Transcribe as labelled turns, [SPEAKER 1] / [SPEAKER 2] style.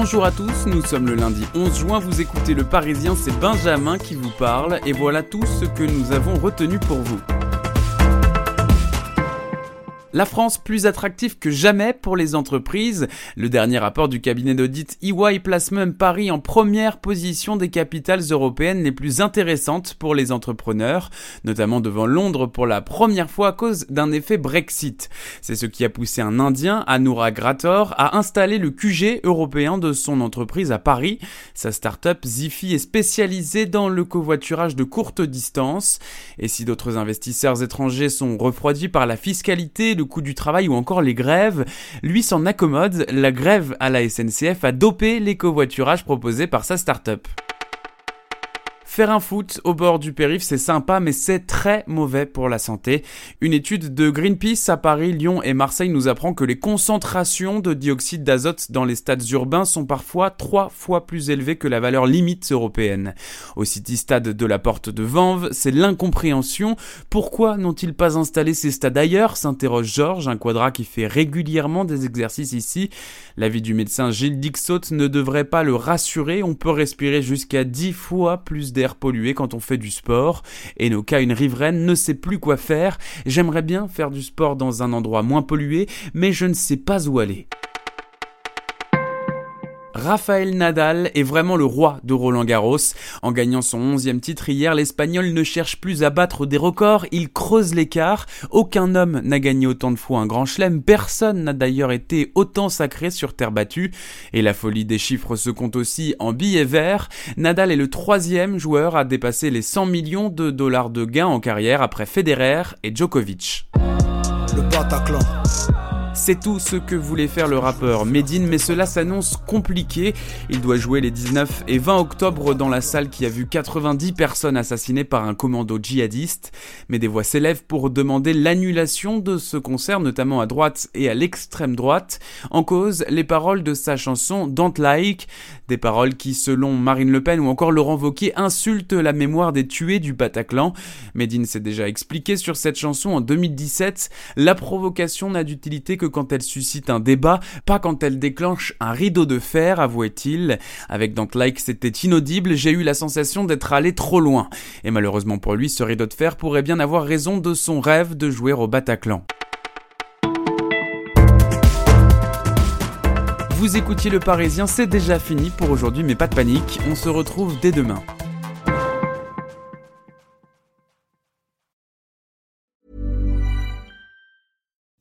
[SPEAKER 1] Bonjour à tous, nous sommes le lundi 11 juin, vous écoutez Le Parisien, c'est Benjamin qui vous parle, et voilà tout ce que nous avons retenu pour vous. La France plus attractive que jamais pour les entreprises. Le dernier rapport du cabinet d'audit EY place même Paris en première position des capitales européennes les plus intéressantes pour les entrepreneurs, notamment devant Londres pour la première fois à cause d'un effet Brexit. C'est ce qui a poussé un Indien, Anurag Grator, à installer le QG européen de son entreprise à Paris. Sa start-up Zifi est spécialisée dans le covoiturage de courte distance. Et si d'autres investisseurs étrangers sont refroidis par la fiscalité, le coût du travail ou encore les grèves, lui s'en accommode, la grève à la SNCF a dopé l'écovoiturage proposé par sa start-up. Faire un foot au bord du périph, c'est sympa, mais c'est très mauvais pour la santé. Une étude de Greenpeace à Paris, Lyon et Marseille nous apprend que les concentrations de dioxyde d'azote dans les stades urbains sont parfois trois fois plus élevées que la valeur limite européenne. Au City Stade de la Porte de Vanves, c'est l'incompréhension. Pourquoi n'ont-ils pas installé ces stades ailleurs? s'interroge Georges, un quadra qui fait régulièrement des exercices ici. L'avis du médecin Gilles Dixot ne devrait pas le rassurer, on peut respirer jusqu'à dix fois plus d'air pollué quand on fait du sport, et nos cas une riveraine ne sait plus quoi faire. J'aimerais bien faire du sport dans un endroit moins pollué, mais je ne sais pas où aller. Rafael Nadal est vraiment le roi de Roland Garros. En gagnant son onzième titre hier, l'Espagnol ne cherche plus à battre des records, il creuse l'écart. Aucun homme n'a gagné autant de fois un grand chelem, personne n'a d'ailleurs été autant sacré sur terre battue. Et la folie des chiffres se compte aussi en billets verts. Nadal est le troisième joueur à dépasser les 100 millions de dollars de gains en carrière après Federer et Djokovic.
[SPEAKER 2] Le Bataclan.
[SPEAKER 1] C'est tout ce que voulait faire le rappeur Medine, mais cela s'annonce compliqué. Il doit jouer les 19 et 20 octobre dans la salle qui a vu 90 personnes assassinées par un commando djihadiste. Mais des voix s'élèvent pour demander l'annulation de ce concert, notamment à droite et à l'extrême droite. En cause, les paroles de sa chanson Don't Like, des paroles qui, selon Marine Le Pen ou encore Laurent Wauquiez, insultent la mémoire des tués du Bataclan. Medine s'est déjà expliqué sur cette chanson en 2017. La provocation n'a d'utilité que quand elle suscite un débat, pas quand elle déclenche un rideau de fer, avouait-il. Avec Don't Like, c'était inaudible, j'ai eu la sensation d'être allé trop loin. Et malheureusement pour lui, ce rideau de fer pourrait bien avoir raison de son rêve de jouer au Bataclan. Vous écoutiez Le Parisien, c'est déjà fini pour aujourd'hui, mais pas de panique, on se retrouve dès demain.